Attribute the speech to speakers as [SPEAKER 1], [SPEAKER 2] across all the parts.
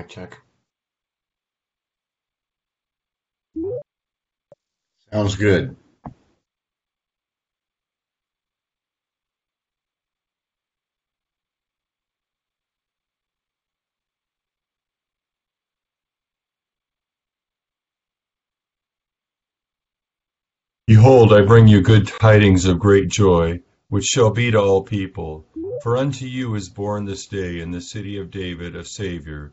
[SPEAKER 1] Mic check.
[SPEAKER 2] Sounds good.
[SPEAKER 3] Behold, I bring you good tidings of great joy, which shall be to all people. For unto you is born this day in the city of David a Saviour,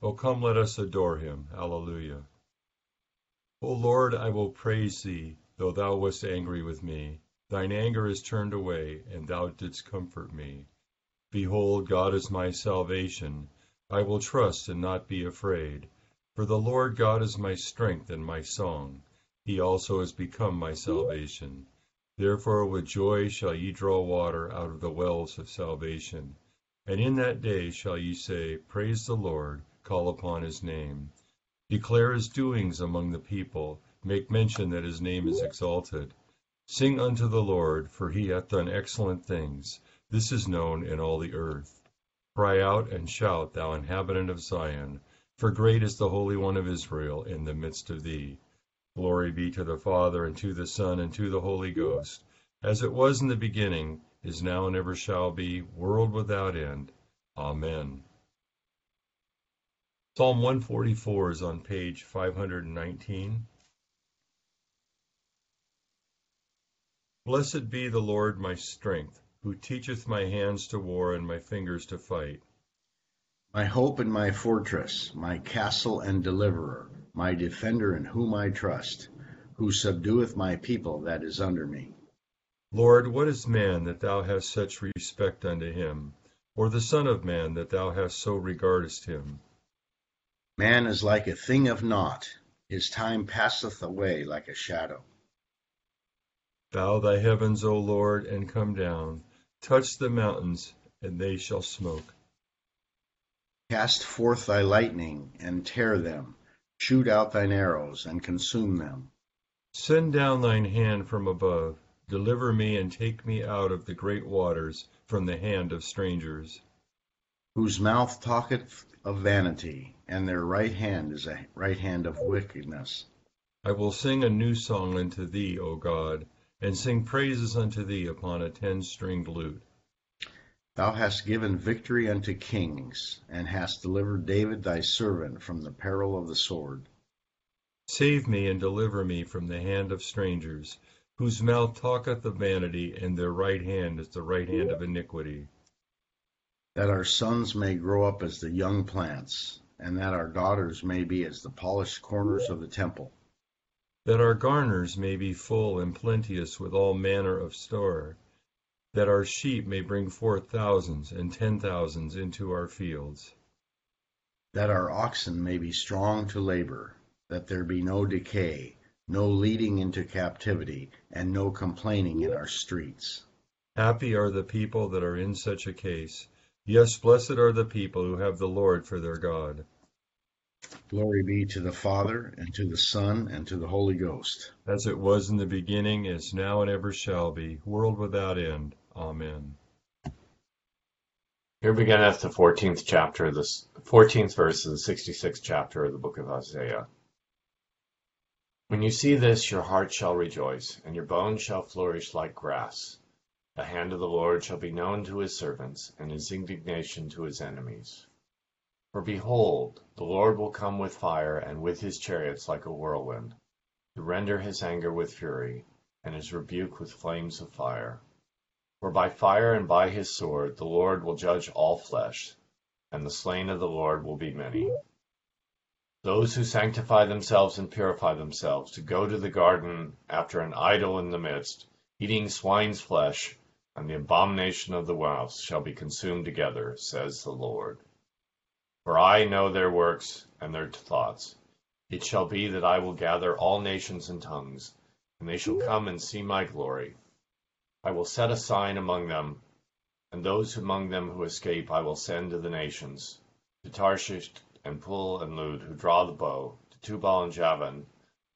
[SPEAKER 3] O come, let us adore him. Alleluia. O Lord, I will praise thee, though thou wast angry with me. Thine anger is turned away, and thou didst comfort me. Behold, God is my salvation. I will trust and not be afraid. For the Lord God is my strength and my song. He also has become my salvation. Therefore with joy shall ye draw water out of the wells of salvation. And in that day shall ye say, Praise the Lord, call upon his name. Declare his doings among the people, make mention that his name is exalted. Sing unto the Lord, for he hath done excellent things. This is known in all the earth. Cry out and shout, thou inhabitant of Zion. For great is the Holy One of Israel in the midst of thee. Glory be to the Father, and to the Son, and to the Holy Ghost, as it was in the beginning, is now, and ever shall be, world without end. Amen. Psalm 144 is on page 519. Blessed be the Lord my strength, who teacheth my hands to war and my fingers to fight.
[SPEAKER 2] My hope and my fortress, my castle and deliverer, my defender in whom I trust, who subdueth my people that is under me.
[SPEAKER 3] Lord, what is man that thou hast such respect unto him, or the Son of man that thou hast so regardest him?
[SPEAKER 2] Man is like a thing of naught, his time passeth away like a shadow.
[SPEAKER 3] Bow thy heavens, O Lord, and come down. Touch the mountains, and they shall smoke.
[SPEAKER 2] Cast forth thy lightning, and tear them. Shoot out thine arrows, and consume them.
[SPEAKER 3] Send down thine hand from above. Deliver me, and take me out of the great waters, from the hand of strangers.
[SPEAKER 2] Whose mouth talketh of vanity, and their right hand is a right hand of wickedness.
[SPEAKER 3] I will sing a new song unto thee, O God, and sing praises unto thee upon a ten stringed lute.
[SPEAKER 2] Thou hast given victory unto kings, and hast delivered David thy servant from the peril of the sword.
[SPEAKER 3] Save me and deliver me from the hand of strangers, whose mouth talketh of vanity, and their right hand is the right hand of iniquity.
[SPEAKER 2] That our sons may grow up as the young plants, and that our daughters may be as the polished corners of the temple.
[SPEAKER 3] That our garners may be full and plenteous with all manner of store that our sheep may bring forth thousands and ten thousands into our fields.
[SPEAKER 2] That our oxen may be strong to labor, that there be no decay, no leading into captivity, and no complaining in our streets.
[SPEAKER 3] Happy are the people that are in such a case. Yes, blessed are the people who have the Lord for their God.
[SPEAKER 2] Glory be to the Father, and to the Son, and to the Holy Ghost.
[SPEAKER 3] As it was in the beginning, is now, and ever shall be, world without end. Amen.
[SPEAKER 1] Here beginneth the fourteenth chapter, the fourteenth verse of the sixty-sixth chapter of the book of Isaiah. When you see this, your heart shall rejoice, and your bones shall flourish like grass. The hand of the Lord shall be known to his servants, and his indignation to his enemies. For behold, the Lord will come with fire, and with his chariots like a whirlwind, to render his anger with fury, and his rebuke with flames of fire. For by fire and by his sword the Lord will judge all flesh, and the slain of the Lord will be many. Those who sanctify themselves and purify themselves to go to the garden after an idol in the midst, eating swine's flesh, and the abomination of the mouse shall be consumed together, says the Lord. For I know their works and their thoughts. It shall be that I will gather all nations and tongues, and they shall come and see my glory. I will set a sign among them, and those among them who escape I will send to the nations, to Tarshish and Pul and Lud, who draw the bow, to Tubal and Javan,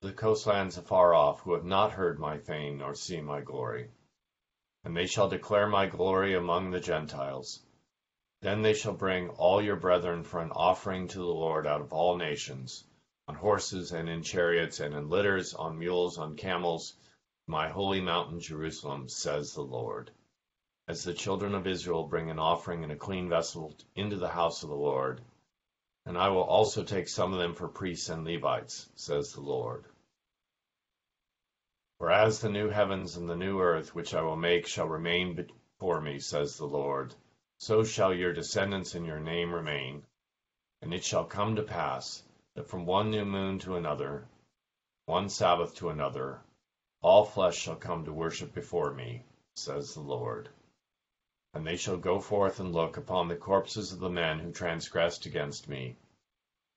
[SPEAKER 1] to the coastlands afar off, who have not heard my fame nor seen my glory. And they shall declare my glory among the Gentiles. Then they shall bring all your brethren for an offering to the Lord out of all nations, on horses and in chariots and in litters, on mules, on camels, my holy mountain Jerusalem, says the Lord. As the children of Israel bring an offering in a clean vessel into the house of the Lord, and I will also take some of them for priests and Levites, says the Lord. For as the new heavens and the new earth which I will make shall remain before me, says the Lord, so shall your descendants in your name remain. And it shall come to pass that from one new moon to another, one Sabbath to another, all flesh shall come to worship before me, says the Lord. And they shall go forth and look upon the corpses of the men who transgressed against me,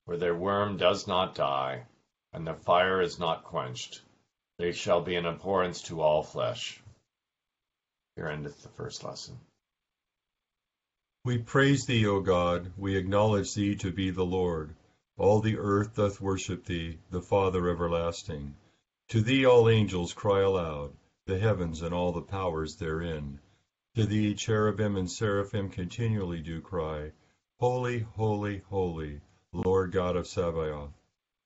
[SPEAKER 1] where their worm does not die, and their fire is not quenched. They shall be an abhorrence to all flesh. Here endeth the first lesson.
[SPEAKER 3] We praise thee, O God, we acknowledge thee to be the Lord. All the earth doth worship thee, the Father everlasting. To thee all angels cry aloud, the heavens and all the powers therein. To thee cherubim and seraphim continually do cry, Holy, holy, holy, Lord God of Sabaoth.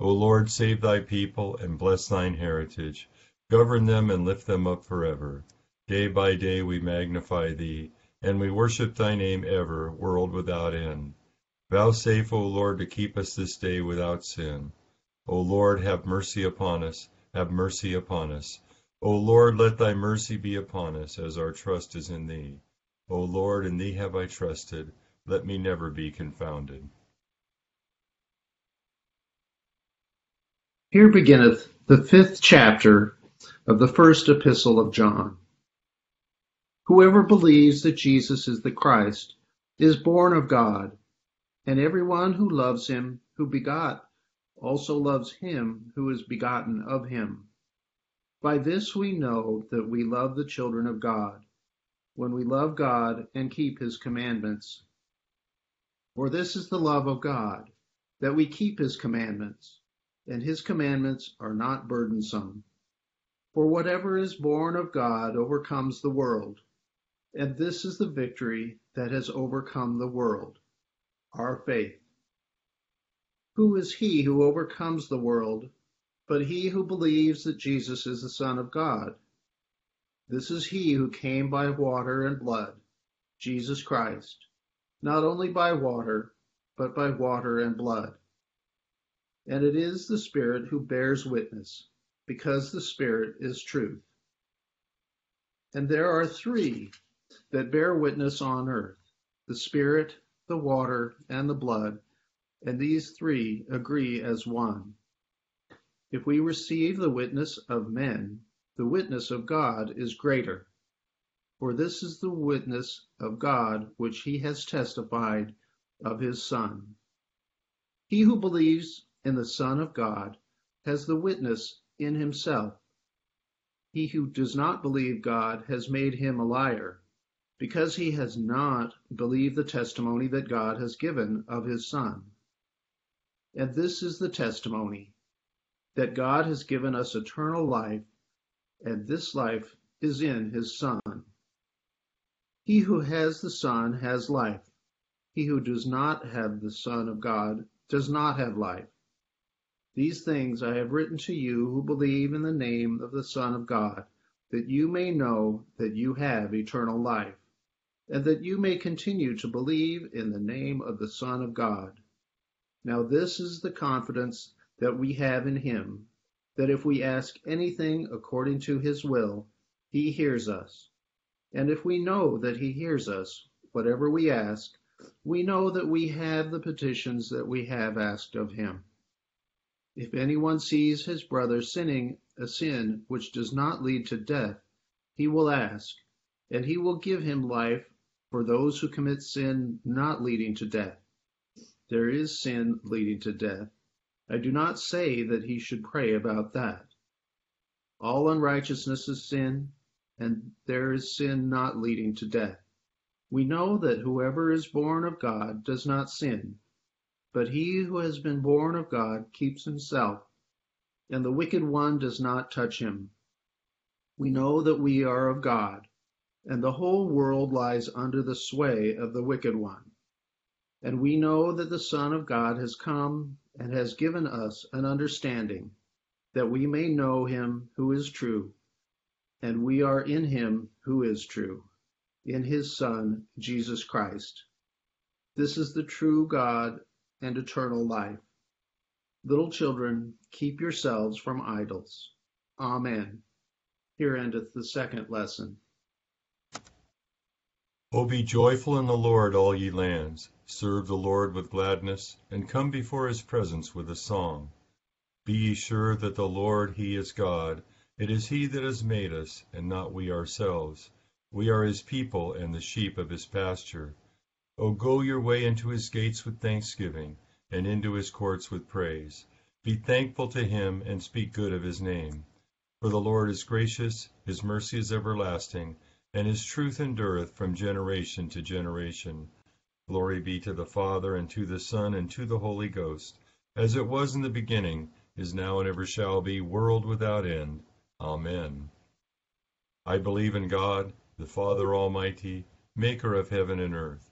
[SPEAKER 3] O Lord, save thy people and bless thine heritage. Govern them and lift them up forever. Day by day we magnify thee and we worship thy name ever, world without end. Vouchsafe, O Lord, to keep us this day without sin. O Lord, have mercy upon us, have mercy upon us. O Lord, let thy mercy be upon us, as our trust is in thee. O Lord, in thee have I trusted, let me never be confounded.
[SPEAKER 4] Here beginneth the fifth chapter of the first epistle of John. Whoever believes that Jesus is the Christ is born of God, and everyone who loves him who begot also loves him who is begotten of him. By this we know that we love the children of God, when we love God and keep his commandments. For this is the love of God, that we keep his commandments, and his commandments are not burdensome. For whatever is born of God overcomes the world. And this is the victory that has overcome the world, our faith. Who is he who overcomes the world but he who believes that Jesus is the Son of God? This is he who came by water and blood, Jesus Christ, not only by water, but by water and blood. And it is the Spirit who bears witness, because the Spirit is truth. And there are three that bear witness on earth the Spirit, the water, and the blood, and these three agree as one. If we receive the witness of men, the witness of God is greater. For this is the witness of God which he has testified of his Son. He who believes in the Son of God has the witness in himself. He who does not believe God has made him a liar because he has not believed the testimony that God has given of his Son. And this is the testimony that God has given us eternal life, and this life is in his Son. He who has the Son has life. He who does not have the Son of God does not have life. These things I have written to you who believe in the name of the Son of God, that you may know that you have eternal life, and that you may continue to believe in the name of the Son of God. Now this is the confidence that we have in him, that if we ask anything according to his will, he hears us. And if we know that he hears us, whatever we ask, we know that we have the petitions that we have asked of him. If anyone sees his brother sinning a sin which does not lead to death, he will ask, and he will give him life for those who commit sin not leading to death. There is sin leading to death. I do not say that he should pray about that. All unrighteousness is sin, and there is sin not leading to death. We know that whoever is born of God does not sin, but he who has been born of God keeps himself, and the wicked one does not touch him. We know that we are of God, and the whole world lies under the sway of the wicked one. And we know that the Son of God has come and has given us an understanding, that we may know him who is true, and we are in him who is true, in his Son, Jesus Christ. This is the true God and eternal life. Little children, keep yourselves from idols. Amen. Here endeth the second lesson.
[SPEAKER 3] O be joyful in the Lord, all ye lands. Serve the Lord with gladness, and come before his presence with a song. Be ye sure that the Lord, he is God. It is he that has made us, and not we ourselves. We are his people, and the sheep of his pasture. O go your way into his gates with thanksgiving, and into his courts with praise. Be thankful to him, and speak good of his name. For the Lord is gracious, his mercy is everlasting, and his truth endureth from generation to generation. Glory be to the Father, and to the Son, and to the Holy Ghost, as it was in the beginning, is now, and ever shall be, world without end. Amen. I believe in God, the Father Almighty, maker of heaven and earth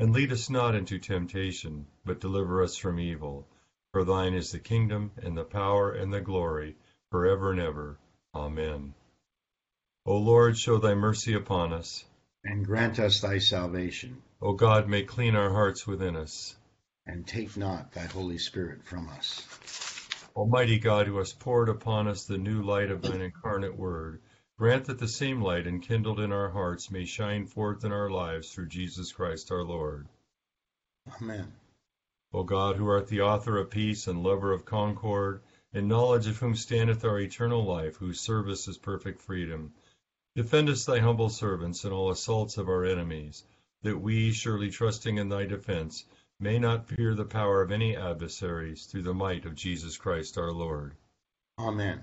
[SPEAKER 3] and lead us not into temptation, but deliver us from evil. For thine is the kingdom, and the power, and the glory, for ever and ever. Amen. O Lord, show thy mercy upon us.
[SPEAKER 2] And grant us thy salvation.
[SPEAKER 3] O God, make clean our hearts within us.
[SPEAKER 2] And take not thy Holy Spirit from us.
[SPEAKER 3] Almighty God, who hast poured upon us the new light of thine incarnate word, Grant that the same light enkindled in our hearts may shine forth in our lives through Jesus Christ our Lord.
[SPEAKER 2] Amen.
[SPEAKER 3] O God, who art the author of peace and lover of concord, in knowledge of whom standeth our eternal life, whose service is perfect freedom, defend us, thy humble servants, in all assaults of our enemies, that we, surely trusting in thy defense, may not fear the power of any adversaries, through the might of Jesus Christ our Lord.
[SPEAKER 2] Amen.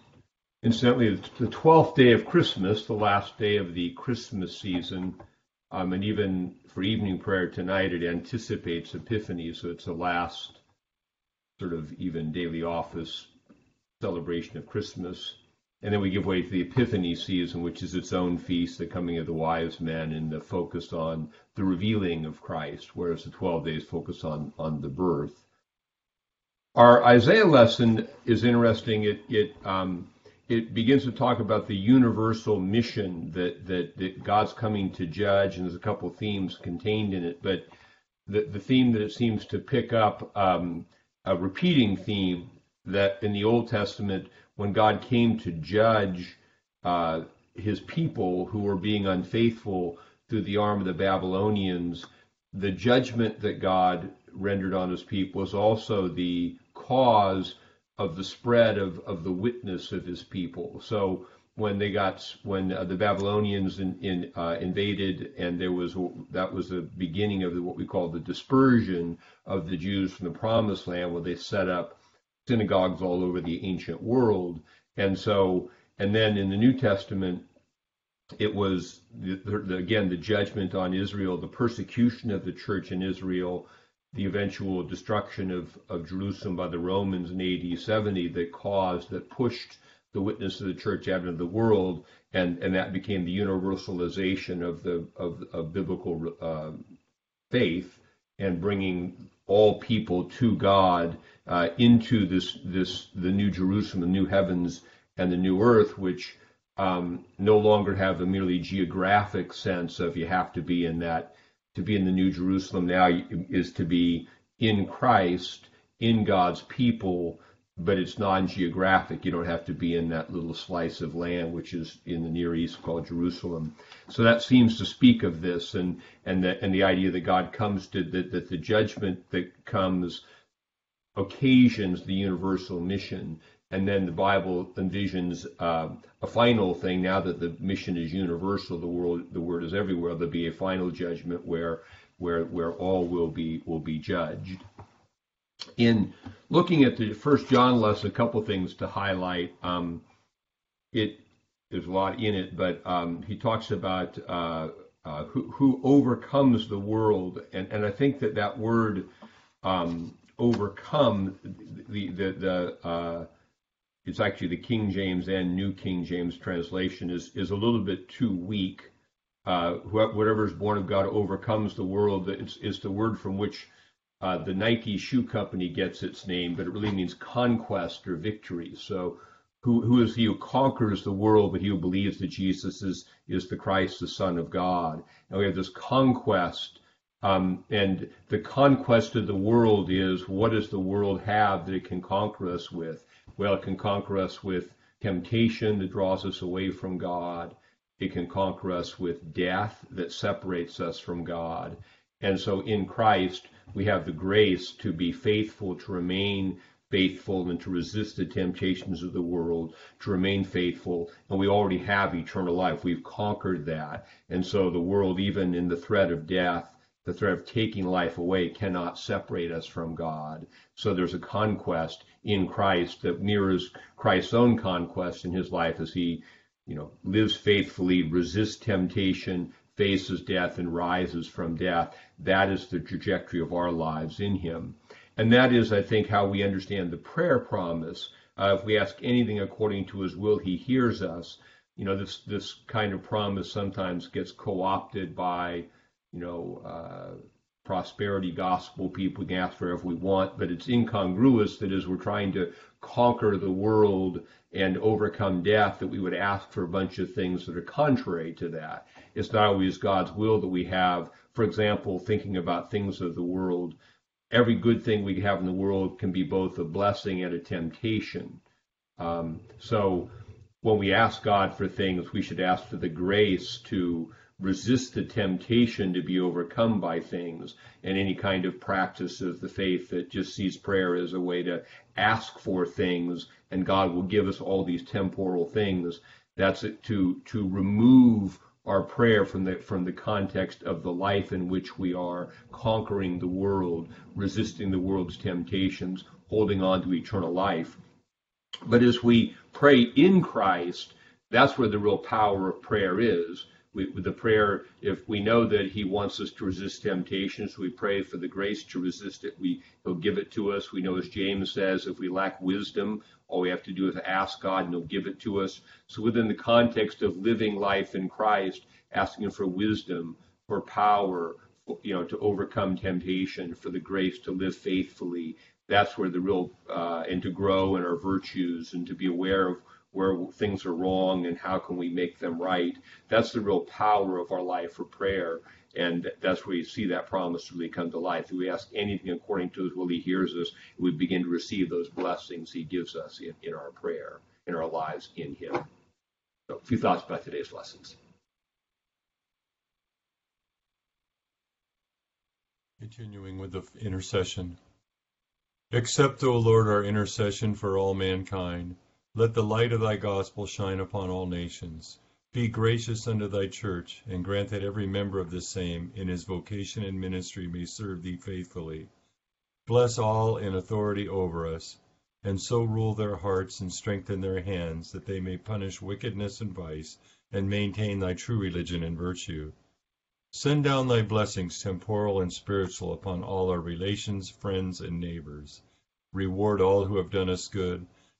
[SPEAKER 5] Incidentally, the 12th day of Christmas, the last day of the Christmas season, um, and even for evening prayer tonight, it anticipates Epiphany, so it's the last sort of even daily office celebration of Christmas. And then we give way to the Epiphany season, which is its own feast, the coming of the wise men, and the focus on the revealing of Christ, whereas the 12 days focus on, on the birth. Our Isaiah lesson is interesting. It, it, um, it begins to talk about the universal mission that, that, that God's coming to judge, and there's a couple themes contained in it. But the, the theme that it seems to pick up, um, a repeating theme that in the Old Testament, when God came to judge uh, his people who were being unfaithful through the arm of the Babylonians, the judgment that God rendered on his people was also the cause of the spread of, of the witness of his people. So when they got when uh, the Babylonians in, in, uh, invaded, and there was that was the beginning of the, what we call the dispersion of the Jews from the Promised Land, where they set up synagogues all over the ancient world, and so and then in the New Testament, it was the, the, again the judgment on Israel, the persecution of the church in Israel, the eventual destruction of, of Jerusalem by the Romans in AD 70 that caused, that pushed the witness of the church out into the world, and, and that became the universalization of the of, of biblical uh, faith and bringing all people to God uh, into this this the new Jerusalem, the new heavens, and the new earth, which um, no longer have a merely geographic sense of you have to be in that to be in the New Jerusalem now is to be in Christ, in God's people, but it's non-geographic. You don't have to be in that little slice of land which is in the Near East called Jerusalem. So that seems to speak of this and and the and the idea that God comes to that, that the judgment that comes occasions the universal mission and then the Bible envisions uh, a final thing. Now that the mission is universal, the world, the word is everywhere. There'll be a final judgment where, where, where all will be will be judged. In looking at the First John lesson, a couple things to highlight. Um, it there's a lot in it, but um, he talks about uh, uh, who, who, overcomes the world, and, and I think that that word um, overcome the the, the uh, it's actually the King James and New King James translation is is a little bit too weak. Uh, whatever is born of God overcomes the world. It's, it's the word from which uh, the Nike shoe company gets its name, but it really means conquest or victory. So, who, who is he who conquers the world, but he who believes that Jesus is is the Christ, the Son of God? And we have this conquest, um, and the conquest of the world is what does the world have that it can conquer us with? Well, it can conquer us with temptation that draws us away from God. It can conquer us with death that separates us from God. And so in Christ, we have the grace to be faithful, to remain faithful, and to resist the temptations of the world, to remain faithful. And we already have eternal life. We've conquered that. And so the world, even in the threat of death, the threat of taking life away cannot separate us from God. So there's a conquest in Christ that mirrors Christ's own conquest in his life as he, you know, lives faithfully, resists temptation, faces death, and rises from death. That is the trajectory of our lives in him. And that is, I think, how we understand the prayer promise. Uh, if we ask anything according to his will, he hears us. You know, this, this kind of promise sometimes gets co opted by you know, uh, prosperity gospel people can ask for if we want, but it's incongruous that as we're trying to conquer the world and overcome death, that we would ask for a bunch of things that are contrary to that. It's not always God's will that we have. For example, thinking about things of the world, every good thing we have in the world can be both a blessing and a temptation. Um, so when we ask God for things, we should ask for the grace to resist the temptation to be overcome by things and any kind of practice of the faith that just sees prayer as a way to ask for things and God will give us all these temporal things. That's it to to remove our prayer from the from the context of the life in which we are conquering the world, resisting the world's temptations, holding on to eternal life. But as we pray in Christ, that's where the real power of prayer is. We, with the prayer, if we know that He wants us to resist temptations, we pray for the grace to resist it. We He'll give it to us. We know, as James says, if we lack wisdom, all we have to do is ask God, and He'll give it to us. So, within the context of living life in Christ, asking for wisdom, for power, for, you know, to overcome temptation, for the grace to live faithfully. That's where the real uh, and to grow in our virtues and to be aware of where things are wrong and how can we make them right. That's the real power of our life for prayer. And that's where you see that promise really come to life. If we ask anything according to his will, he hears us. We begin to receive those blessings he gives us in, in our prayer, in our lives in him. So a few thoughts about today's lessons.
[SPEAKER 3] Continuing with the intercession. Accept, O Lord, our intercession for all mankind let the light of thy gospel shine upon all nations. Be gracious unto thy church, and grant that every member of the same, in his vocation and ministry, may serve thee faithfully. Bless all in authority over us, and so rule their hearts and strengthen their hands, that they may punish wickedness and vice, and maintain thy true religion and virtue. Send down thy blessings, temporal and spiritual, upon all our relations, friends, and neighbors. Reward all who have done us good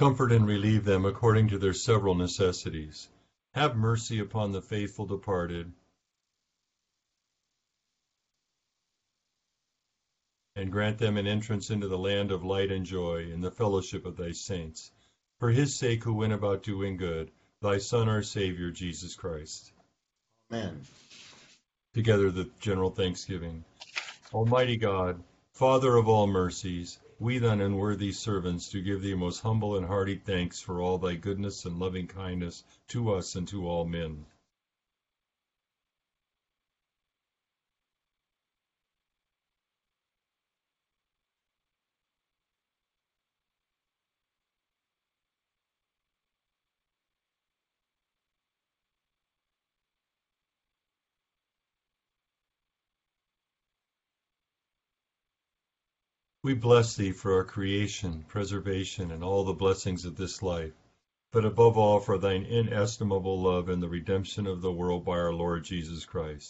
[SPEAKER 3] Comfort and relieve them according to their several necessities. Have mercy upon the faithful departed, and grant them an entrance into the land of light and joy in the fellowship of thy saints. For his sake who went about doing good, thy Son, our Savior, Jesus Christ.
[SPEAKER 2] Amen.
[SPEAKER 3] Together the general thanksgiving. Almighty God, Father of all mercies, we thine unworthy servants do give thee most humble and hearty thanks for all thy goodness and loving kindness to us and to all men. We bless thee for our creation, preservation, and all the blessings of this life, but above all for thine inestimable love and the redemption of the world by our Lord Jesus Christ.